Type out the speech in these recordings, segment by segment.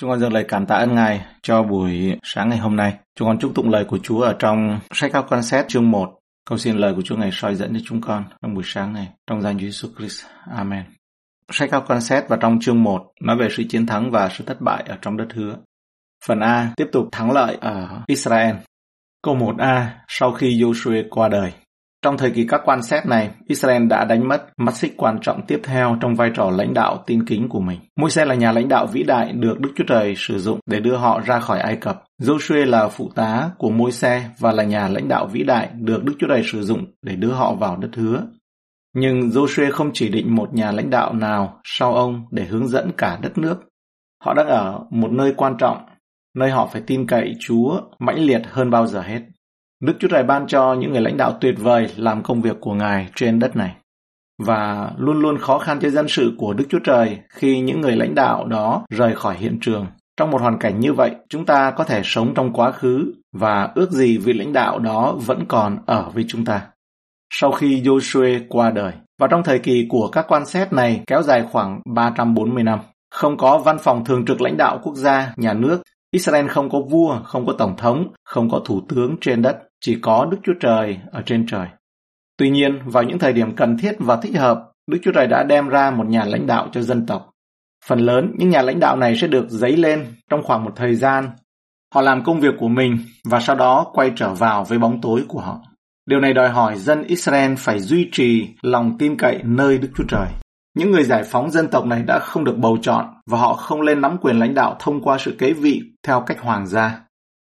Chúng con dâng lời cảm tạ ơn Ngài cho buổi sáng ngày hôm nay. Chúng con chúc tụng lời của Chúa ở trong sách các quan xét, chương 1. Cầu xin lời của Chúa Ngài soi dẫn cho chúng con trong buổi sáng này. Trong danh Chúa Jesus Christ. Amen. Sách các quan xét và trong chương 1 nói về sự chiến thắng và sự thất bại ở trong đất hứa. Phần A tiếp tục thắng lợi ở Israel. Câu 1A sau khi Joshua qua đời. Trong thời kỳ các quan xét này, Israel đã đánh mất mắt xích quan trọng tiếp theo trong vai trò lãnh đạo tin kính của mình. Môi-se là nhà lãnh đạo vĩ đại được Đức Chúa Trời sử dụng để đưa họ ra khỏi Ai Cập. Joshua là phụ tá của Môi-se và là nhà lãnh đạo vĩ đại được Đức Chúa Trời sử dụng để đưa họ vào đất hứa. Nhưng Joshua không chỉ định một nhà lãnh đạo nào sau ông để hướng dẫn cả đất nước. Họ đang ở một nơi quan trọng, nơi họ phải tin cậy Chúa mãnh liệt hơn bao giờ hết. Đức Chúa Trời ban cho những người lãnh đạo tuyệt vời làm công việc của Ngài trên đất này. Và luôn luôn khó khăn cho dân sự của Đức Chúa Trời khi những người lãnh đạo đó rời khỏi hiện trường. Trong một hoàn cảnh như vậy, chúng ta có thể sống trong quá khứ và ước gì vị lãnh đạo đó vẫn còn ở với chúng ta. Sau khi Joshua qua đời, và trong thời kỳ của các quan xét này kéo dài khoảng 340 năm, không có văn phòng thường trực lãnh đạo quốc gia, nhà nước, Israel không có vua, không có tổng thống, không có thủ tướng trên đất, chỉ có Đức Chúa Trời ở trên trời. Tuy nhiên, vào những thời điểm cần thiết và thích hợp, Đức Chúa Trời đã đem ra một nhà lãnh đạo cho dân tộc. Phần lớn, những nhà lãnh đạo này sẽ được dấy lên trong khoảng một thời gian. Họ làm công việc của mình và sau đó quay trở vào với bóng tối của họ. Điều này đòi hỏi dân Israel phải duy trì lòng tin cậy nơi Đức Chúa Trời. Những người giải phóng dân tộc này đã không được bầu chọn và họ không lên nắm quyền lãnh đạo thông qua sự kế vị theo cách hoàng gia.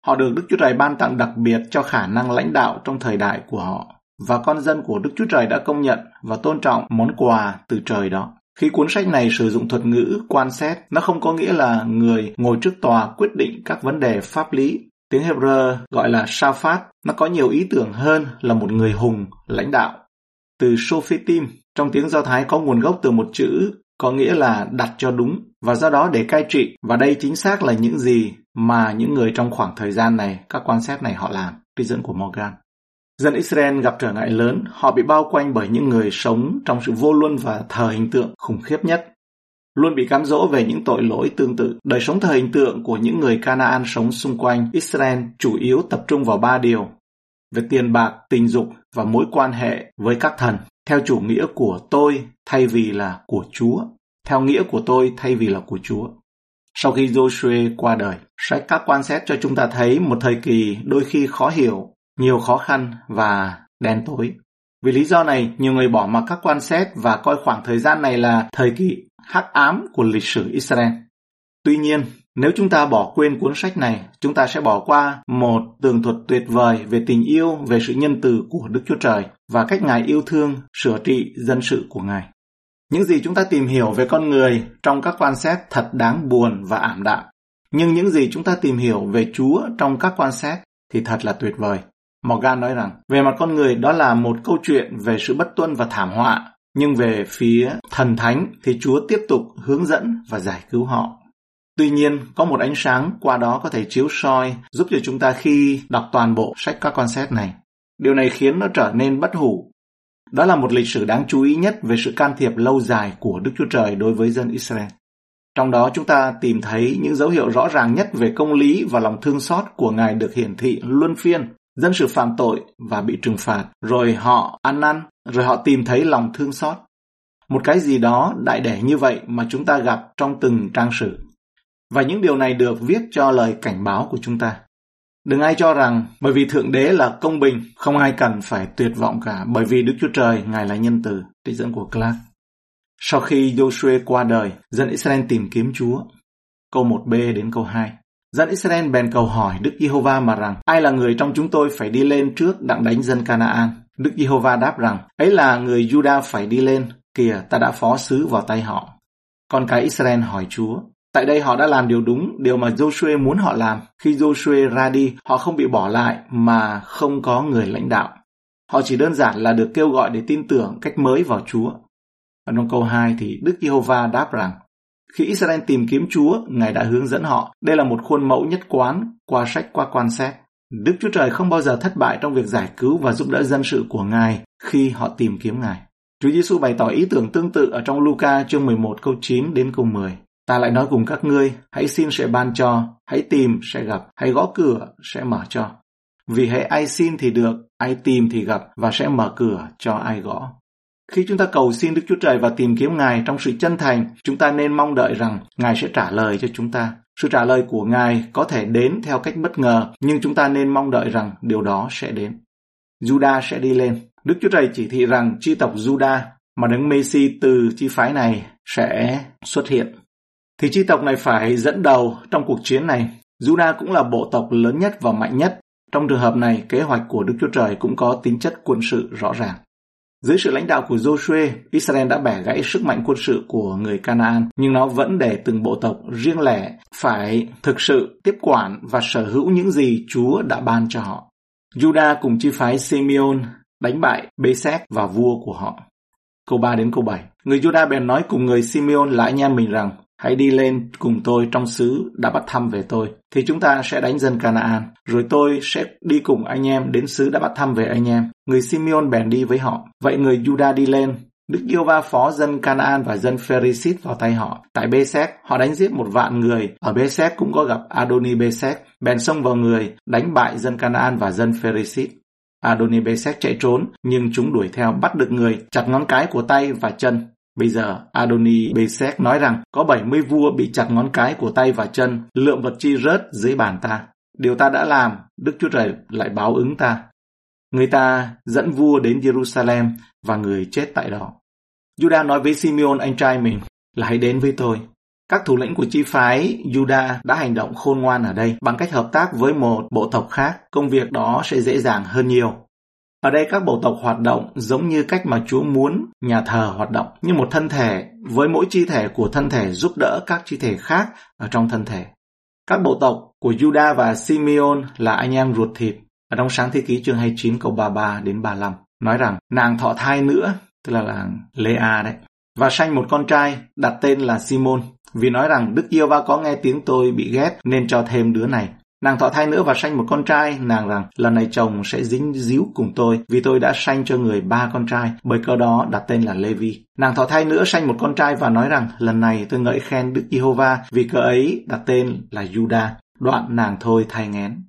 Họ được Đức Chúa Trời ban tặng đặc biệt cho khả năng lãnh đạo trong thời đại của họ, và con dân của Đức Chúa Trời đã công nhận và tôn trọng món quà từ trời đó. Khi cuốn sách này sử dụng thuật ngữ quan xét, nó không có nghĩa là người ngồi trước tòa quyết định các vấn đề pháp lý. Tiếng Hebrew gọi là Shaphat, nó có nhiều ý tưởng hơn là một người hùng, lãnh đạo. Từ Sophitim trong tiếng Do Thái có nguồn gốc từ một chữ có nghĩa là đặt cho đúng và do đó để cai trị và đây chính xác là những gì mà những người trong khoảng thời gian này, các quan sát này họ làm, trích dẫn của Morgan. Dân Israel gặp trở ngại lớn, họ bị bao quanh bởi những người sống trong sự vô luân và thờ hình tượng khủng khiếp nhất. Luôn bị cám dỗ về những tội lỗi tương tự. Đời sống thờ hình tượng của những người Canaan sống xung quanh Israel chủ yếu tập trung vào ba điều. Về tiền bạc, tình dục và mối quan hệ với các thần. Theo chủ nghĩa của tôi thay vì là của Chúa. Theo nghĩa của tôi thay vì là của Chúa. Sau khi Joshua qua đời, sách các quan xét cho chúng ta thấy một thời kỳ đôi khi khó hiểu, nhiều khó khăn và đen tối. Vì lý do này, nhiều người bỏ mặc các quan xét và coi khoảng thời gian này là thời kỳ hắc ám của lịch sử Israel. Tuy nhiên, nếu chúng ta bỏ quên cuốn sách này, chúng ta sẽ bỏ qua một tường thuật tuyệt vời về tình yêu, về sự nhân từ của Đức Chúa Trời và cách Ngài yêu thương, sửa trị dân sự của Ngài. Những gì chúng ta tìm hiểu về con người trong các quan xét thật đáng buồn và ảm đạm. Nhưng những gì chúng ta tìm hiểu về Chúa trong các quan xét thì thật là tuyệt vời. Morgan nói rằng, về mặt con người đó là một câu chuyện về sự bất tuân và thảm họa, nhưng về phía thần thánh thì Chúa tiếp tục hướng dẫn và giải cứu họ. Tuy nhiên, có một ánh sáng qua đó có thể chiếu soi giúp cho chúng ta khi đọc toàn bộ sách các concept xét này. Điều này khiến nó trở nên bất hủ đó là một lịch sử đáng chú ý nhất về sự can thiệp lâu dài của Đức Chúa Trời đối với dân Israel. Trong đó chúng ta tìm thấy những dấu hiệu rõ ràng nhất về công lý và lòng thương xót của Ngài được hiển thị luân phiên. Dân sự phạm tội và bị trừng phạt, rồi họ ăn năn, rồi họ tìm thấy lòng thương xót. Một cái gì đó đại đẻ như vậy mà chúng ta gặp trong từng trang sử. Và những điều này được viết cho lời cảnh báo của chúng ta. Đừng ai cho rằng bởi vì Thượng Đế là công bình, không ai cần phải tuyệt vọng cả bởi vì Đức Chúa Trời, Ngài là nhân từ, trích dẫn của Clark. Sau khi Joshua qua đời, dân Israel tìm kiếm Chúa. Câu 1b đến câu 2. Dân Israel bèn cầu hỏi Đức Giê-hô-va mà rằng, ai là người trong chúng tôi phải đi lên trước đặng đánh dân Canaan? Đức Giê-hô-va đáp rằng, ấy là người Juda phải đi lên, kìa ta đã phó sứ vào tay họ. Con cái Israel hỏi Chúa, Tại đây họ đã làm điều đúng, điều mà Joshua muốn họ làm. Khi Joshua ra đi, họ không bị bỏ lại mà không có người lãnh đạo. Họ chỉ đơn giản là được kêu gọi để tin tưởng cách mới vào Chúa. Và trong câu 2 thì Đức Giê-hô-va đáp rằng, khi Israel tìm kiếm Chúa, Ngài đã hướng dẫn họ. Đây là một khuôn mẫu nhất quán qua sách qua quan xét. Đức Chúa Trời không bao giờ thất bại trong việc giải cứu và giúp đỡ dân sự của Ngài khi họ tìm kiếm Ngài. Chúa Giêsu bày tỏ ý tưởng tương tự ở trong Luca chương 11 câu 9 đến câu 10. Ta lại nói cùng các ngươi, hãy xin sẽ ban cho, hãy tìm sẽ gặp, hãy gõ cửa sẽ mở cho. Vì hãy ai xin thì được, ai tìm thì gặp và sẽ mở cửa cho ai gõ. Khi chúng ta cầu xin Đức Chúa Trời và tìm kiếm Ngài trong sự chân thành, chúng ta nên mong đợi rằng Ngài sẽ trả lời cho chúng ta. Sự trả lời của Ngài có thể đến theo cách bất ngờ, nhưng chúng ta nên mong đợi rằng điều đó sẽ đến. Juda sẽ đi lên. Đức Chúa Trời chỉ thị rằng chi tộc Juda mà đấng Messi từ chi phái này sẽ xuất hiện. Thì chi tộc này phải dẫn đầu trong cuộc chiến này. Judah cũng là bộ tộc lớn nhất và mạnh nhất. Trong trường hợp này, kế hoạch của Đức Chúa Trời cũng có tính chất quân sự rõ ràng. Dưới sự lãnh đạo của Joshua, Israel đã bẻ gãy sức mạnh quân sự của người Canaan, nhưng nó vẫn để từng bộ tộc riêng lẻ phải thực sự tiếp quản và sở hữu những gì Chúa đã ban cho họ. Judah cùng chi phái Simeon đánh bại Besek và vua của họ. Câu 3 đến câu 7. Người Judah bèn nói cùng người Simeon là anh em mình rằng, hãy đi lên cùng tôi trong xứ đã bắt thăm về tôi, thì chúng ta sẽ đánh dân Canaan, rồi tôi sẽ đi cùng anh em đến xứ đã bắt thăm về anh em. Người Simeon bèn đi với họ. Vậy người Judah đi lên, Đức yêu va phó dân Canaan và dân Pherisit vào tay họ. Tại Besek, họ đánh giết một vạn người. Ở Besek cũng có gặp Adoni Besek, bèn xông vào người, đánh bại dân Canaan và dân Pherisit. Adoni Besek chạy trốn, nhưng chúng đuổi theo bắt được người, chặt ngón cái của tay và chân. Bây giờ, Adoni Besek nói rằng có 70 vua bị chặt ngón cái của tay và chân, lượng vật chi rớt dưới bàn ta. Điều ta đã làm, Đức Chúa Trời lại báo ứng ta. Người ta dẫn vua đến Jerusalem và người chết tại đó. Judah nói với Simeon anh trai mình là hãy đến với tôi. Các thủ lĩnh của chi phái Judah đã hành động khôn ngoan ở đây bằng cách hợp tác với một bộ tộc khác, công việc đó sẽ dễ dàng hơn nhiều. Ở đây các bộ tộc hoạt động giống như cách mà Chúa muốn nhà thờ hoạt động, như một thân thể với mỗi chi thể của thân thể giúp đỡ các chi thể khác ở trong thân thể. Các bộ tộc của Judah và Simeon là anh em ruột thịt. Ở trong sáng thế ký chương 29 câu 33 đến 35 nói rằng nàng thọ thai nữa, tức là là Lea đấy, và sanh một con trai đặt tên là Simon vì nói rằng Đức Yêu Va có nghe tiếng tôi bị ghét nên cho thêm đứa này. Nàng thọ thai nữa và sanh một con trai, nàng rằng lần này chồng sẽ dính díu cùng tôi vì tôi đã sanh cho người ba con trai, bởi cơ đó đặt tên là Levi. Nàng thọ thai nữa sanh một con trai và nói rằng lần này tôi ngợi khen Đức Giê-hô-va vì cơ ấy đặt tên là Juda. Đoạn nàng thôi thai ngén.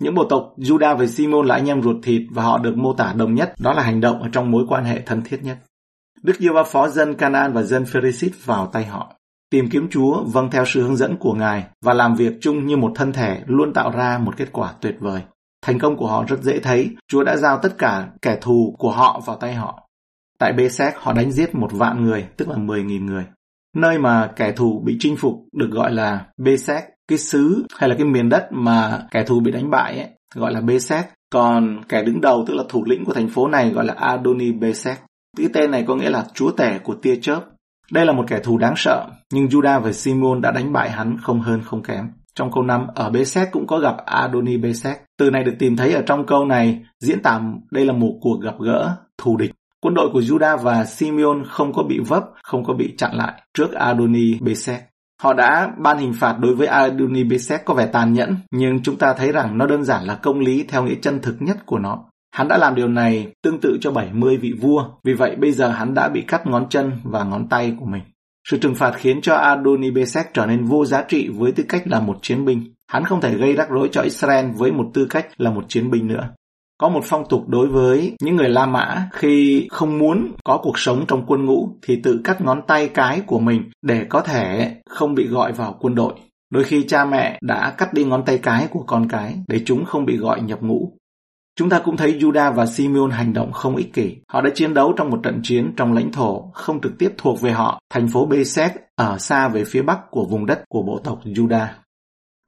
Những bộ tộc Juda và Simon là anh em ruột thịt và họ được mô tả đồng nhất, đó là hành động ở trong mối quan hệ thân thiết nhất. Đức Giê-hô-va phó dân Canaan và dân Pharisee vào tay họ tìm kiếm Chúa vâng theo sự hướng dẫn của Ngài và làm việc chung như một thân thể luôn tạo ra một kết quả tuyệt vời. Thành công của họ rất dễ thấy, Chúa đã giao tất cả kẻ thù của họ vào tay họ. Tại Besek họ đánh giết một vạn người, tức là 10.000 người. Nơi mà kẻ thù bị chinh phục được gọi là Besek, cái xứ hay là cái miền đất mà kẻ thù bị đánh bại ấy, gọi là Besek. Còn kẻ đứng đầu tức là thủ lĩnh của thành phố này gọi là Adoni Besek. Cái tên này có nghĩa là chúa tể của tia chớp. Đây là một kẻ thù đáng sợ, nhưng Judah và Simon đã đánh bại hắn không hơn không kém. Trong câu 5, ở Besek cũng có gặp Adoni Besek. Từ này được tìm thấy ở trong câu này diễn tả đây là một cuộc gặp gỡ thù địch. Quân đội của Judah và Simeon không có bị vấp, không có bị chặn lại trước Adoni Besek. Họ đã ban hình phạt đối với Adoni Besek có vẻ tàn nhẫn, nhưng chúng ta thấy rằng nó đơn giản là công lý theo nghĩa chân thực nhất của nó. Hắn đã làm điều này tương tự cho 70 vị vua, vì vậy bây giờ hắn đã bị cắt ngón chân và ngón tay của mình. Sự trừng phạt khiến cho Adonibesek trở nên vô giá trị với tư cách là một chiến binh. Hắn không thể gây rắc rối cho Israel với một tư cách là một chiến binh nữa. Có một phong tục đối với những người La Mã khi không muốn có cuộc sống trong quân ngũ thì tự cắt ngón tay cái của mình để có thể không bị gọi vào quân đội. Đôi khi cha mẹ đã cắt đi ngón tay cái của con cái để chúng không bị gọi nhập ngũ. Chúng ta cũng thấy Judah và Simeon hành động không ích kỷ. Họ đã chiến đấu trong một trận chiến trong lãnh thổ không trực tiếp thuộc về họ, thành phố Besek ở xa về phía bắc của vùng đất của bộ tộc Judah.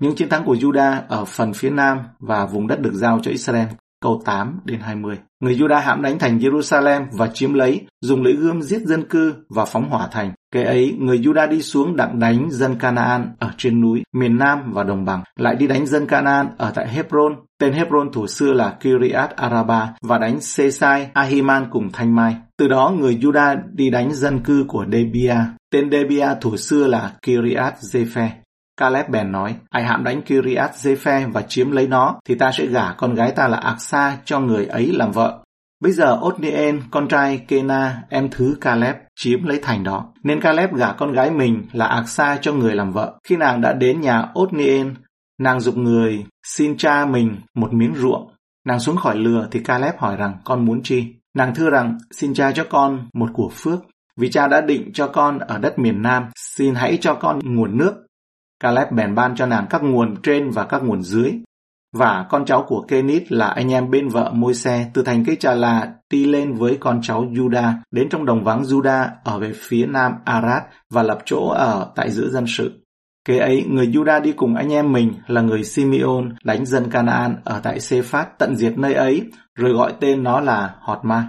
Những chiến thắng của Judah ở phần phía nam và vùng đất được giao cho Israel câu 8 đến 20. Người Judah hãm đánh thành Jerusalem và chiếm lấy, dùng lưỡi gươm giết dân cư và phóng hỏa thành. kể ấy, người Judah đi xuống đặng đánh dân Canaan ở trên núi, miền Nam và đồng bằng, lại đi đánh dân Canaan ở tại Hebron. Tên Hebron thủ xưa là Kiriat Araba và đánh Sesai, Ahiman cùng Thanh Mai. Từ đó người Judah đi đánh dân cư của Debia. Tên Debia thủ xưa là Kiriat Zephe. Caleb bèn nói, ai hãm đánh Kiriat Zephe và chiếm lấy nó, thì ta sẽ gả con gái ta là Aksa cho người ấy làm vợ. Bây giờ Othniel, con trai Kena, em thứ Caleb, chiếm lấy thành đó. Nên Caleb gả con gái mình là Aksa cho người làm vợ. Khi nàng đã đến nhà Othniel, nàng dục người xin cha mình một miếng ruộng. Nàng xuống khỏi lừa thì Caleb hỏi rằng con muốn chi? Nàng thưa rằng xin cha cho con một của phước. Vì cha đã định cho con ở đất miền Nam, xin hãy cho con nguồn nước. Caleb bèn ban cho nàng các nguồn trên và các nguồn dưới, và con cháu của Kenit là anh em bên vợ môi xe từ thành cây trà là đi lên với con cháu Juda đến trong đồng vắng Juda ở về phía nam Arad và lập chỗ ở tại giữa dân sự. Kế ấy, người Juda đi cùng anh em mình là người Simeon đánh dân Canaan ở tại Sephat tận diệt nơi ấy, rồi gọi tên nó là Hotma.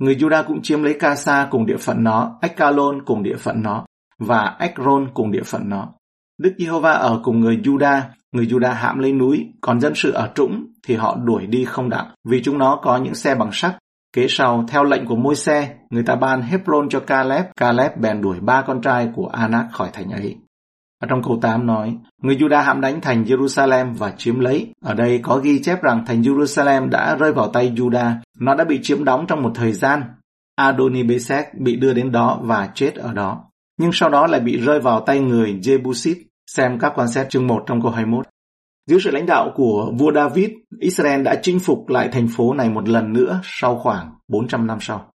Người Juda cũng chiếm lấy Casa cùng địa phận nó, Ekkalon cùng địa phận nó, và Ekron cùng địa phận nó. Đức Giê-hô-va ở cùng người Juda Người Juda hãm lấy núi, còn dân sự ở trũng thì họ đuổi đi không đặng, vì chúng nó có những xe bằng sắt. Kế sau, theo lệnh của môi xe, người ta ban Hebron cho Caleb, Caleb bèn đuổi ba con trai của Anak khỏi thành ấy. Ở trong câu 8 nói, người Juda hãm đánh thành Jerusalem và chiếm lấy. Ở đây có ghi chép rằng thành Jerusalem đã rơi vào tay Juda. Nó đã bị chiếm đóng trong một thời gian. Adonibesek bị đưa đến đó và chết ở đó. Nhưng sau đó lại bị rơi vào tay người Jebusit Xem các quan sát chương 1 trong câu 21. Dưới sự lãnh đạo của vua David, Israel đã chinh phục lại thành phố này một lần nữa sau khoảng 400 năm sau.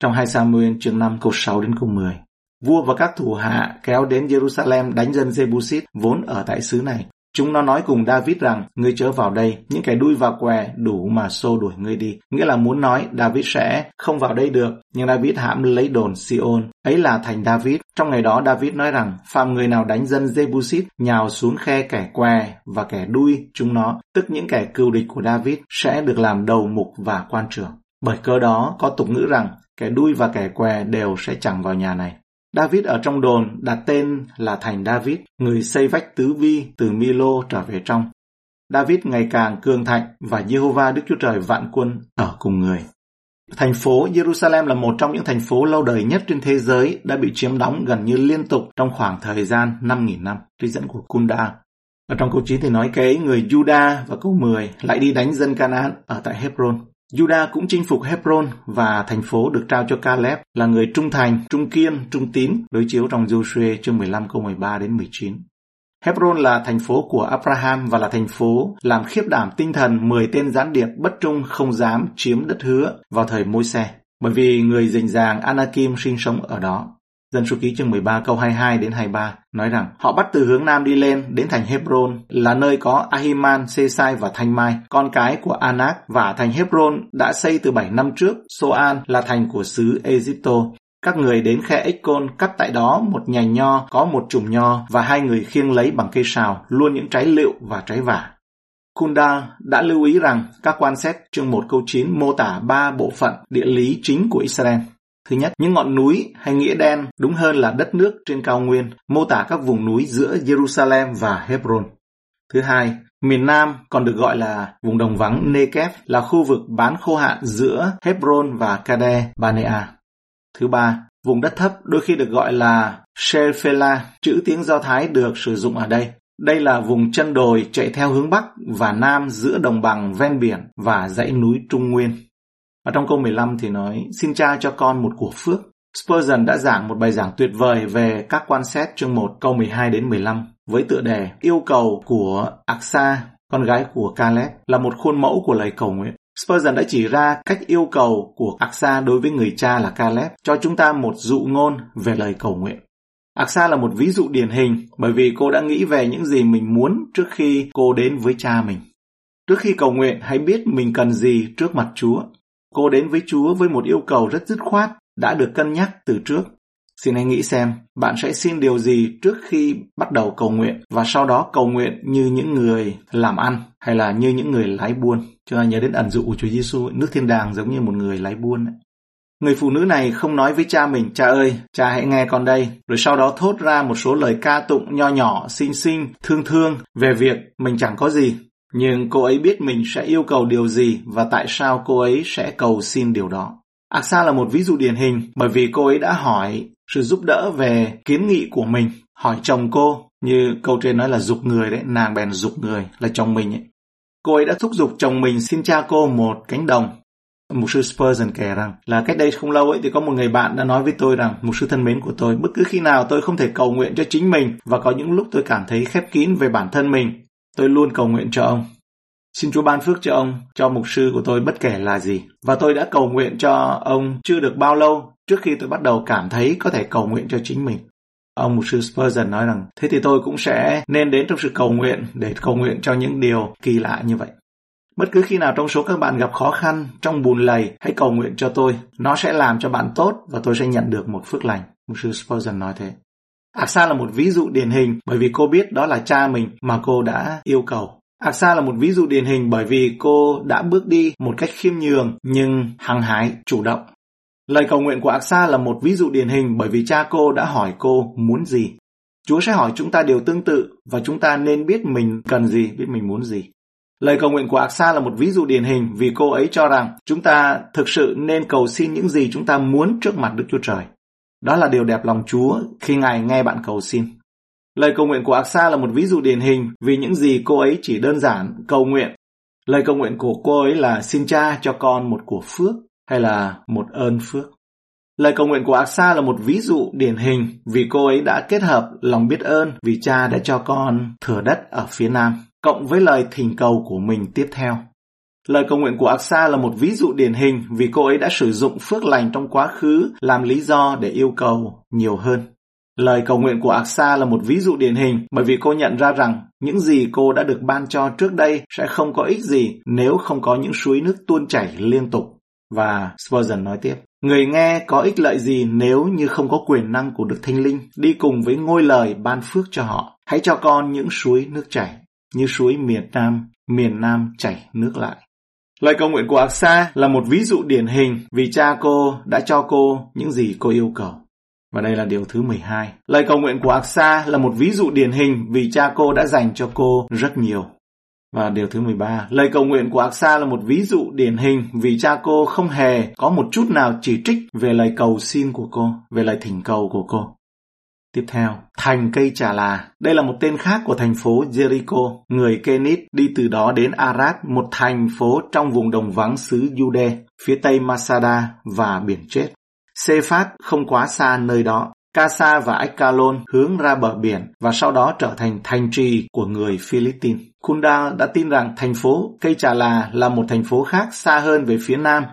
Trong 2 Samuel chương 5 câu 6 đến câu 10, vua và các thủ hạ kéo đến Jerusalem đánh dân Jebusit vốn ở tại xứ này Chúng nó nói cùng David rằng, ngươi chớ vào đây, những kẻ đuôi và què đủ mà xô đuổi ngươi đi. Nghĩa là muốn nói David sẽ không vào đây được, nhưng David hãm lấy đồn Sion. Ấy là thành David. Trong ngày đó David nói rằng, phàm người nào đánh dân Jebusit nhào xuống khe kẻ què và kẻ đuôi chúng nó, tức những kẻ cưu địch của David, sẽ được làm đầu mục và quan trưởng. Bởi cơ đó có tục ngữ rằng, kẻ đuôi và kẻ què đều sẽ chẳng vào nhà này. David ở trong đồn đặt tên là thành David, người xây vách tứ vi từ Milo trở về trong. David ngày càng cường thạnh và Jehovah Đức Chúa Trời vạn quân ở cùng người. Thành phố Jerusalem là một trong những thành phố lâu đời nhất trên thế giới đã bị chiếm đóng gần như liên tục trong khoảng thời gian 5.000 năm, trích dẫn của Kunda. Ở trong câu 9 thì nói kế người Juda và câu 10 lại đi đánh dân Canaan ở tại Hebron. Juda cũng chinh phục Hebron và thành phố được trao cho Caleb là người trung thành, trung kiên, trung tín đối chiếu trong Joshua chương 15 câu 13 đến 19. Hebron là thành phố của Abraham và là thành phố làm khiếp đảm tinh thần 10 tên gián điệp bất trung không dám chiếm đất hứa vào thời môi xe, bởi vì người rình ràng Anakim sinh sống ở đó. Dân số ký chương 13 câu 22 đến 23 nói rằng họ bắt từ hướng nam đi lên đến thành Hebron là nơi có Ahiman, Sesai và Thanh Mai, con cái của Anak và thành Hebron đã xây từ 7 năm trước. Soan là thành của xứ Egypto. Các người đến khe Ekon cắt tại đó một nhành nho có một chùm nho và hai người khiêng lấy bằng cây sào luôn những trái liệu và trái vả. Kunda đã lưu ý rằng các quan xét chương 1 câu 9 mô tả ba bộ phận địa lý chính của Israel. Thứ nhất, những ngọn núi hay nghĩa đen, đúng hơn là đất nước trên cao nguyên, mô tả các vùng núi giữa Jerusalem và Hebron. Thứ hai, miền Nam còn được gọi là vùng đồng vắng Negev là khu vực bán khô hạn giữa Hebron và Kade Banea. Thứ ba, vùng đất thấp đôi khi được gọi là Shephela, chữ tiếng Do Thái được sử dụng ở đây. Đây là vùng chân đồi chạy theo hướng Bắc và Nam giữa đồng bằng ven biển và dãy núi Trung Nguyên. Ở trong câu 15 thì nói, xin cha cho con một của phước. Spurgeon đã giảng một bài giảng tuyệt vời về các quan xét chương 1 câu 12 đến 15 với tựa đề Yêu cầu của Aksa, con gái của Caleb, là một khuôn mẫu của lời cầu nguyện. Spurgeon đã chỉ ra cách yêu cầu của Aksa đối với người cha là Caleb cho chúng ta một dụ ngôn về lời cầu nguyện. Aksa là một ví dụ điển hình bởi vì cô đã nghĩ về những gì mình muốn trước khi cô đến với cha mình. Trước khi cầu nguyện, hãy biết mình cần gì trước mặt Chúa. Cô đến với Chúa với một yêu cầu rất dứt khoát, đã được cân nhắc từ trước. Xin hãy nghĩ xem, bạn sẽ xin điều gì trước khi bắt đầu cầu nguyện và sau đó cầu nguyện như những người làm ăn hay là như những người lái buôn. Chúng ta nhớ đến ẩn dụ của Chúa Giêsu, nước thiên đàng giống như một người lái buôn. Người phụ nữ này không nói với cha mình, cha ơi, cha hãy nghe con đây, rồi sau đó thốt ra một số lời ca tụng nho nhỏ, xinh xinh, thương thương về việc mình chẳng có gì, nhưng cô ấy biết mình sẽ yêu cầu điều gì và tại sao cô ấy sẽ cầu xin điều đó. Aksa là một ví dụ điển hình bởi vì cô ấy đã hỏi sự giúp đỡ về kiến nghị của mình, hỏi chồng cô, như câu trên nói là dục người đấy, nàng bèn dục người là chồng mình ấy. Cô ấy đã thúc giục chồng mình xin cha cô một cánh đồng. Mục sư Spurgeon kể rằng là cách đây không lâu ấy thì có một người bạn đã nói với tôi rằng mục sư thân mến của tôi bất cứ khi nào tôi không thể cầu nguyện cho chính mình và có những lúc tôi cảm thấy khép kín về bản thân mình tôi luôn cầu nguyện cho ông Xin Chúa ban phước cho ông, cho mục sư của tôi bất kể là gì. Và tôi đã cầu nguyện cho ông chưa được bao lâu trước khi tôi bắt đầu cảm thấy có thể cầu nguyện cho chính mình. Ông mục sư Spurgeon nói rằng, thế thì tôi cũng sẽ nên đến trong sự cầu nguyện để cầu nguyện cho những điều kỳ lạ như vậy. Bất cứ khi nào trong số các bạn gặp khó khăn, trong bùn lầy, hãy cầu nguyện cho tôi. Nó sẽ làm cho bạn tốt và tôi sẽ nhận được một phước lành. Mục sư Spurgeon nói thế. Aksa là một ví dụ điển hình bởi vì cô biết đó là cha mình mà cô đã yêu cầu. Aksa là một ví dụ điển hình bởi vì cô đã bước đi một cách khiêm nhường nhưng hăng hái, chủ động. Lời cầu nguyện của Aksa là một ví dụ điển hình bởi vì cha cô đã hỏi cô muốn gì. Chúa sẽ hỏi chúng ta điều tương tự và chúng ta nên biết mình cần gì, biết mình muốn gì. Lời cầu nguyện của Aksa là một ví dụ điển hình vì cô ấy cho rằng chúng ta thực sự nên cầu xin những gì chúng ta muốn trước mặt Đức Chúa Trời. Đó là điều đẹp lòng Chúa khi Ngài nghe bạn cầu xin. Lời cầu nguyện của Aksa là một ví dụ điển hình vì những gì cô ấy chỉ đơn giản cầu nguyện. Lời cầu nguyện của cô ấy là xin cha cho con một của phước hay là một ơn phước. Lời cầu nguyện của Aksa là một ví dụ điển hình vì cô ấy đã kết hợp lòng biết ơn vì cha đã cho con thừa đất ở phía nam, cộng với lời thỉnh cầu của mình tiếp theo. Lời cầu nguyện của Aksa là một ví dụ điển hình vì cô ấy đã sử dụng phước lành trong quá khứ làm lý do để yêu cầu nhiều hơn. Lời cầu nguyện của Aksa là một ví dụ điển hình bởi vì cô nhận ra rằng những gì cô đã được ban cho trước đây sẽ không có ích gì nếu không có những suối nước tuôn chảy liên tục. Và Spurgeon nói tiếp, người nghe có ích lợi gì nếu như không có quyền năng của Đức Thánh Linh đi cùng với ngôi lời ban phước cho họ. Hãy cho con những suối nước chảy, như suối miền Nam, miền Nam chảy nước lại. Lời cầu nguyện của Aksa là một ví dụ điển hình vì cha cô đã cho cô những gì cô yêu cầu. Và đây là điều thứ 12. Lời cầu nguyện của Aksa là một ví dụ điển hình vì cha cô đã dành cho cô rất nhiều. Và điều thứ 13, lời cầu nguyện của Aksa là một ví dụ điển hình vì cha cô không hề có một chút nào chỉ trích về lời cầu xin của cô, về lời thỉnh cầu của cô. Tiếp theo, thành cây trà là. Đây là một tên khác của thành phố Jericho. Người Kenit đi từ đó đến Arad, một thành phố trong vùng đồng vắng xứ Jude, phía tây Masada và biển chết. Sephat không quá xa nơi đó. kasa và Ekkalon hướng ra bờ biển và sau đó trở thành thành trì của người Philippines. Kunda đã tin rằng thành phố Cây Trà Là là một thành phố khác xa hơn về phía nam.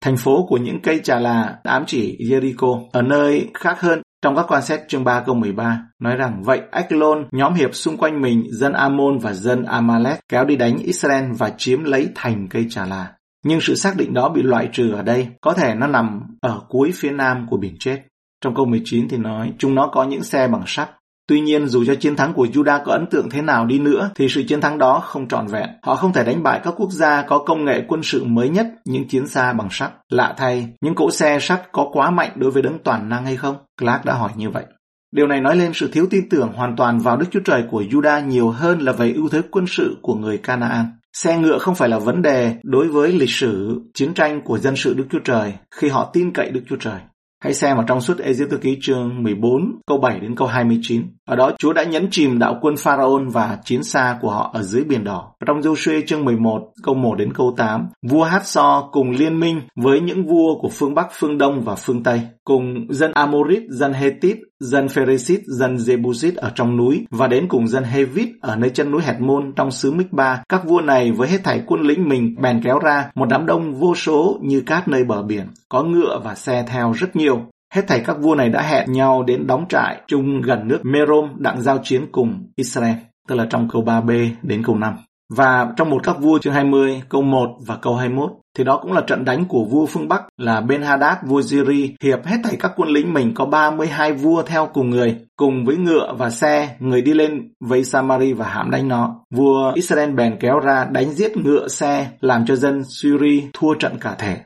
Thành phố của những cây trà là ám chỉ Jericho ở nơi khác hơn trong các quan xét chương 3 câu 13 nói rằng vậy Ekkalon nhóm hiệp xung quanh mình dân Amon và dân Amalek kéo đi đánh Israel và chiếm lấy thành cây trà là. Nhưng sự xác định đó bị loại trừ ở đây, có thể nó nằm ở cuối phía nam của biển chết. Trong câu 19 thì nói, chúng nó có những xe bằng sắt. Tuy nhiên, dù cho chiến thắng của Juda có ấn tượng thế nào đi nữa, thì sự chiến thắng đó không trọn vẹn. Họ không thể đánh bại các quốc gia có công nghệ quân sự mới nhất, những chiến xa bằng sắt. Lạ thay, những cỗ xe sắt có quá mạnh đối với đấng toàn năng hay không? Clark đã hỏi như vậy. Điều này nói lên sự thiếu tin tưởng hoàn toàn vào Đức Chúa Trời của Juda nhiều hơn là về ưu thế quân sự của người Canaan. Xe ngựa không phải là vấn đề đối với lịch sử chiến tranh của dân sự Đức Chúa Trời khi họ tin cậy Đức Chúa Trời. Hãy xem vào trong suốt Ê-díp ký chương 14 câu 7 đến câu 29. Ở đó Chúa đã nhấn chìm đạo quân Pharaon và chiến xa của họ ở dưới biển đỏ. Trong Joshua chương 11 câu 1 đến câu 8, vua Hát So cùng liên minh với những vua của phương Bắc, phương Đông và phương Tây, cùng dân Amorit, dân Hethit, dân Pheresit, dân Jebusit ở trong núi và đến cùng dân Hevit ở nơi chân núi Hẹt Môn trong xứ Mích Ba. Các vua này với hết thảy quân lính mình bèn kéo ra một đám đông vô số như cát nơi bờ biển, có ngựa và xe theo rất nhiều. Hết thảy các vua này đã hẹn nhau đến đóng trại chung gần nước Merom đặng giao chiến cùng Israel, tức là trong câu 3b đến câu 5. Và trong một các vua chương 20 câu 1 và câu 21 thì đó cũng là trận đánh của vua phương Bắc là Ben Hadad vua Syri hiệp hết thảy các quân lính mình có 32 vua theo cùng người cùng với ngựa và xe người đi lên vây Samari và hãm đánh nó. Vua Israel bèn kéo ra đánh giết ngựa xe làm cho dân Syri thua trận cả thể.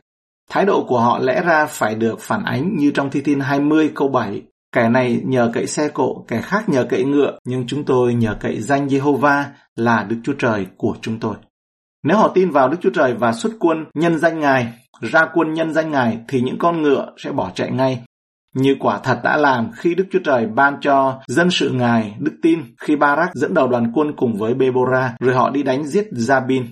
Thái độ của họ lẽ ra phải được phản ánh như trong Thi Thiên 20 câu 7 Kẻ này nhờ cậy xe cộ, kẻ khác nhờ cậy ngựa, nhưng chúng tôi nhờ cậy danh Jehovah là Đức Chúa Trời của chúng tôi. Nếu họ tin vào Đức Chúa Trời và xuất quân nhân danh Ngài, ra quân nhân danh Ngài thì những con ngựa sẽ bỏ chạy ngay. Như quả thật đã làm khi Đức Chúa Trời ban cho dân sự Ngài đức tin khi Barak dẫn đầu đoàn quân cùng với Bebora rồi họ đi đánh giết Jabin.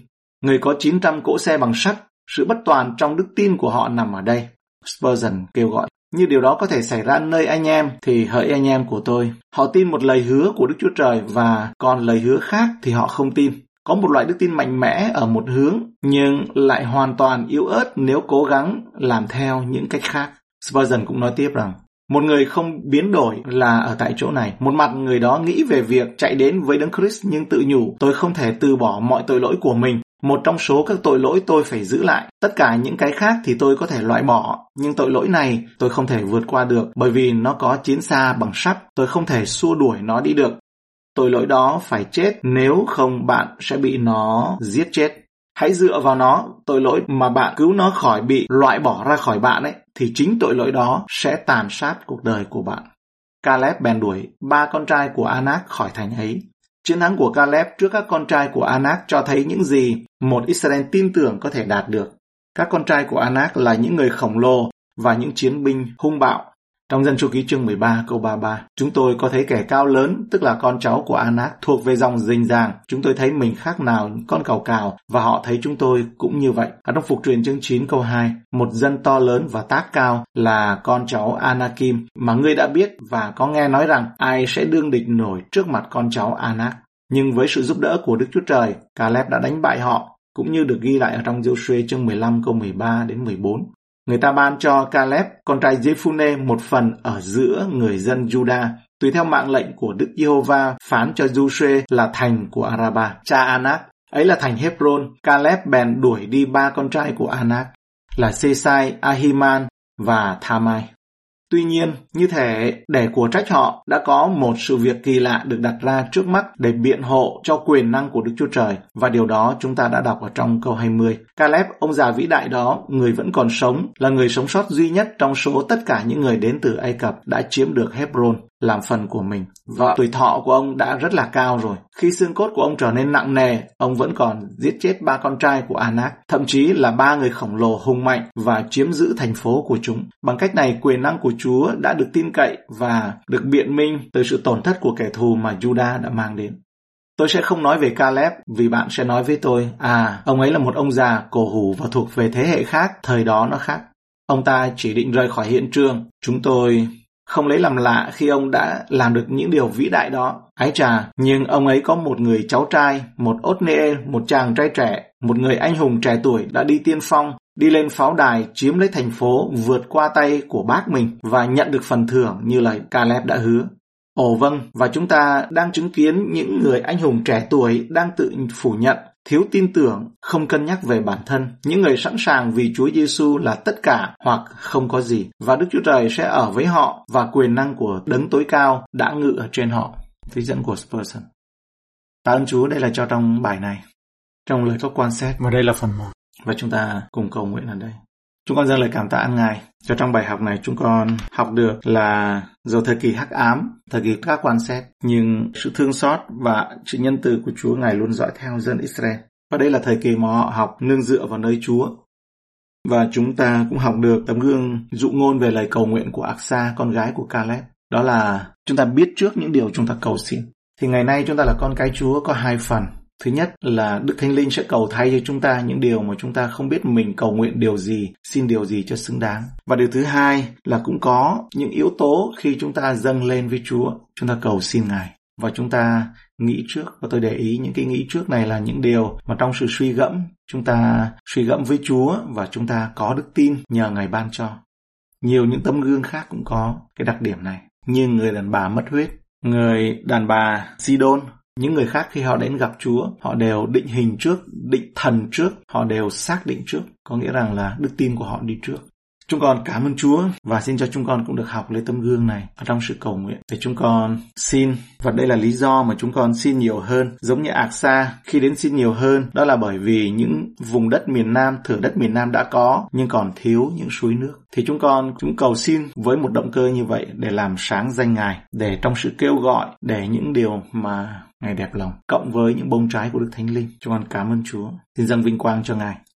Người có 900 cỗ xe bằng sắt sự bất toàn trong đức tin của họ nằm ở đây. Spurgeon kêu gọi. Như điều đó có thể xảy ra nơi anh em, thì hỡi anh em của tôi. Họ tin một lời hứa của Đức Chúa Trời và còn lời hứa khác thì họ không tin. Có một loại đức tin mạnh mẽ ở một hướng, nhưng lại hoàn toàn yếu ớt nếu cố gắng làm theo những cách khác. Spurgeon cũng nói tiếp rằng, một người không biến đổi là ở tại chỗ này. Một mặt người đó nghĩ về việc chạy đến với Đấng Christ nhưng tự nhủ, tôi không thể từ bỏ mọi tội lỗi của mình. Một trong số các tội lỗi tôi phải giữ lại. Tất cả những cái khác thì tôi có thể loại bỏ. Nhưng tội lỗi này tôi không thể vượt qua được bởi vì nó có chiến xa bằng sắt. Tôi không thể xua đuổi nó đi được. Tội lỗi đó phải chết nếu không bạn sẽ bị nó giết chết. Hãy dựa vào nó, tội lỗi mà bạn cứu nó khỏi bị loại bỏ ra khỏi bạn ấy, thì chính tội lỗi đó sẽ tàn sát cuộc đời của bạn. Caleb bèn đuổi ba con trai của Anak khỏi thành ấy. Chiến thắng của Caleb trước các con trai của Anak cho thấy những gì một Israel tin tưởng có thể đạt được. Các con trai của Anak là những người khổng lồ và những chiến binh hung bạo trong dân chu ký chương 13 câu 33, chúng tôi có thấy kẻ cao lớn, tức là con cháu của Anak, thuộc về dòng dinh dàng. Chúng tôi thấy mình khác nào con cào cào, và họ thấy chúng tôi cũng như vậy. Ở trong phục truyền chương 9 câu 2, một dân to lớn và tác cao là con cháu Anakim, mà ngươi đã biết và có nghe nói rằng ai sẽ đương địch nổi trước mặt con cháu Anak. Nhưng với sự giúp đỡ của Đức Chúa Trời, Caleb đã đánh bại họ, cũng như được ghi lại ở trong Joshua chương 15 câu 13 đến 14. Người ta ban cho Caleb, con trai Jephunneh một phần ở giữa người dân Judah, tùy theo mạng lệnh của Đức Giê-hô-va phán cho Joshua là thành của Araba, cha Anak. Ấy là thành Hebron, Caleb bèn đuổi đi ba con trai của Anak, là Sesai, Ahiman và Thamai. Tuy nhiên, như thể để của trách họ đã có một sự việc kỳ lạ được đặt ra trước mắt để biện hộ cho quyền năng của Đức Chúa Trời và điều đó chúng ta đã đọc ở trong câu 20. Caleb, ông già vĩ đại đó, người vẫn còn sống, là người sống sót duy nhất trong số tất cả những người đến từ Ai Cập đã chiếm được Hebron làm phần của mình. Và tuổi thọ của ông đã rất là cao rồi. Khi xương cốt của ông trở nên nặng nề, ông vẫn còn giết chết ba con trai của Anak, thậm chí là ba người khổng lồ hùng mạnh và chiếm giữ thành phố của chúng. Bằng cách này, quyền năng của Chúa đã được tin cậy và được biện minh từ sự tổn thất của kẻ thù mà Judah đã mang đến. Tôi sẽ không nói về Caleb vì bạn sẽ nói với tôi, à, ông ấy là một ông già cổ hủ và thuộc về thế hệ khác, thời đó nó khác. Ông ta chỉ định rời khỏi hiện trường. Chúng tôi không lấy làm lạ khi ông đã làm được những điều vĩ đại đó. Ái trà, nhưng ông ấy có một người cháu trai, một Otniel, một chàng trai trẻ, một người anh hùng trẻ tuổi đã đi tiên phong, đi lên pháo đài chiếm lấy thành phố vượt qua tay của bác mình và nhận được phần thưởng như lời Caleb đã hứa. Ồ vâng, và chúng ta đang chứng kiến những người anh hùng trẻ tuổi đang tự phủ nhận thiếu tin tưởng, không cân nhắc về bản thân, những người sẵn sàng vì Chúa Giêsu là tất cả hoặc không có gì và Đức Chúa Trời sẽ ở với họ và quyền năng của đấng tối cao đã ngự ở trên họ. Trích dẫn của Spurgeon. Tạ ơn Chúa đây là cho trong bài này, trong lời các quan xét và đây là phần 1 và chúng ta cùng cầu nguyện ở đây. Chúng con dâng lời cảm tạ ơn Ngài cho trong bài học này chúng con học được là dù thời kỳ hắc ám, thời kỳ các quan xét, nhưng sự thương xót và sự nhân từ của Chúa Ngài luôn dõi theo dân Israel. Và đây là thời kỳ mà họ học nương dựa vào nơi Chúa. Và chúng ta cũng học được tấm gương dụ ngôn về lời cầu nguyện của Aksa, con gái của Caleb. Đó là chúng ta biết trước những điều chúng ta cầu xin. Thì ngày nay chúng ta là con cái Chúa có hai phần. Thứ nhất là Đức Thánh Linh sẽ cầu thay cho chúng ta những điều mà chúng ta không biết mình cầu nguyện điều gì, xin điều gì cho xứng đáng. Và điều thứ hai là cũng có những yếu tố khi chúng ta dâng lên với Chúa, chúng ta cầu xin Ngài. Và chúng ta nghĩ trước, và tôi để ý những cái nghĩ trước này là những điều mà trong sự suy gẫm, chúng ta suy gẫm với Chúa và chúng ta có đức tin nhờ Ngài ban cho. Nhiều những tấm gương khác cũng có cái đặc điểm này. Như người đàn bà mất huyết, người đàn bà Sidon những người khác khi họ đến gặp Chúa, họ đều định hình trước, định thần trước, họ đều xác định trước, có nghĩa rằng là đức tin của họ đi trước. Chúng con cảm ơn Chúa và xin cho chúng con cũng được học lấy tấm gương này ở trong sự cầu nguyện. Để chúng con xin, và đây là lý do mà chúng con xin nhiều hơn, giống như Ác Sa khi đến xin nhiều hơn, đó là bởi vì những vùng đất miền Nam, thửa đất miền Nam đã có, nhưng còn thiếu những suối nước. Thì chúng con, chúng cầu xin với một động cơ như vậy để làm sáng danh Ngài, để trong sự kêu gọi, để những điều mà Ngài đẹp lòng, cộng với những bông trái của Đức Thánh Linh. Chúng con cảm ơn Chúa. Xin dâng vinh quang cho Ngài.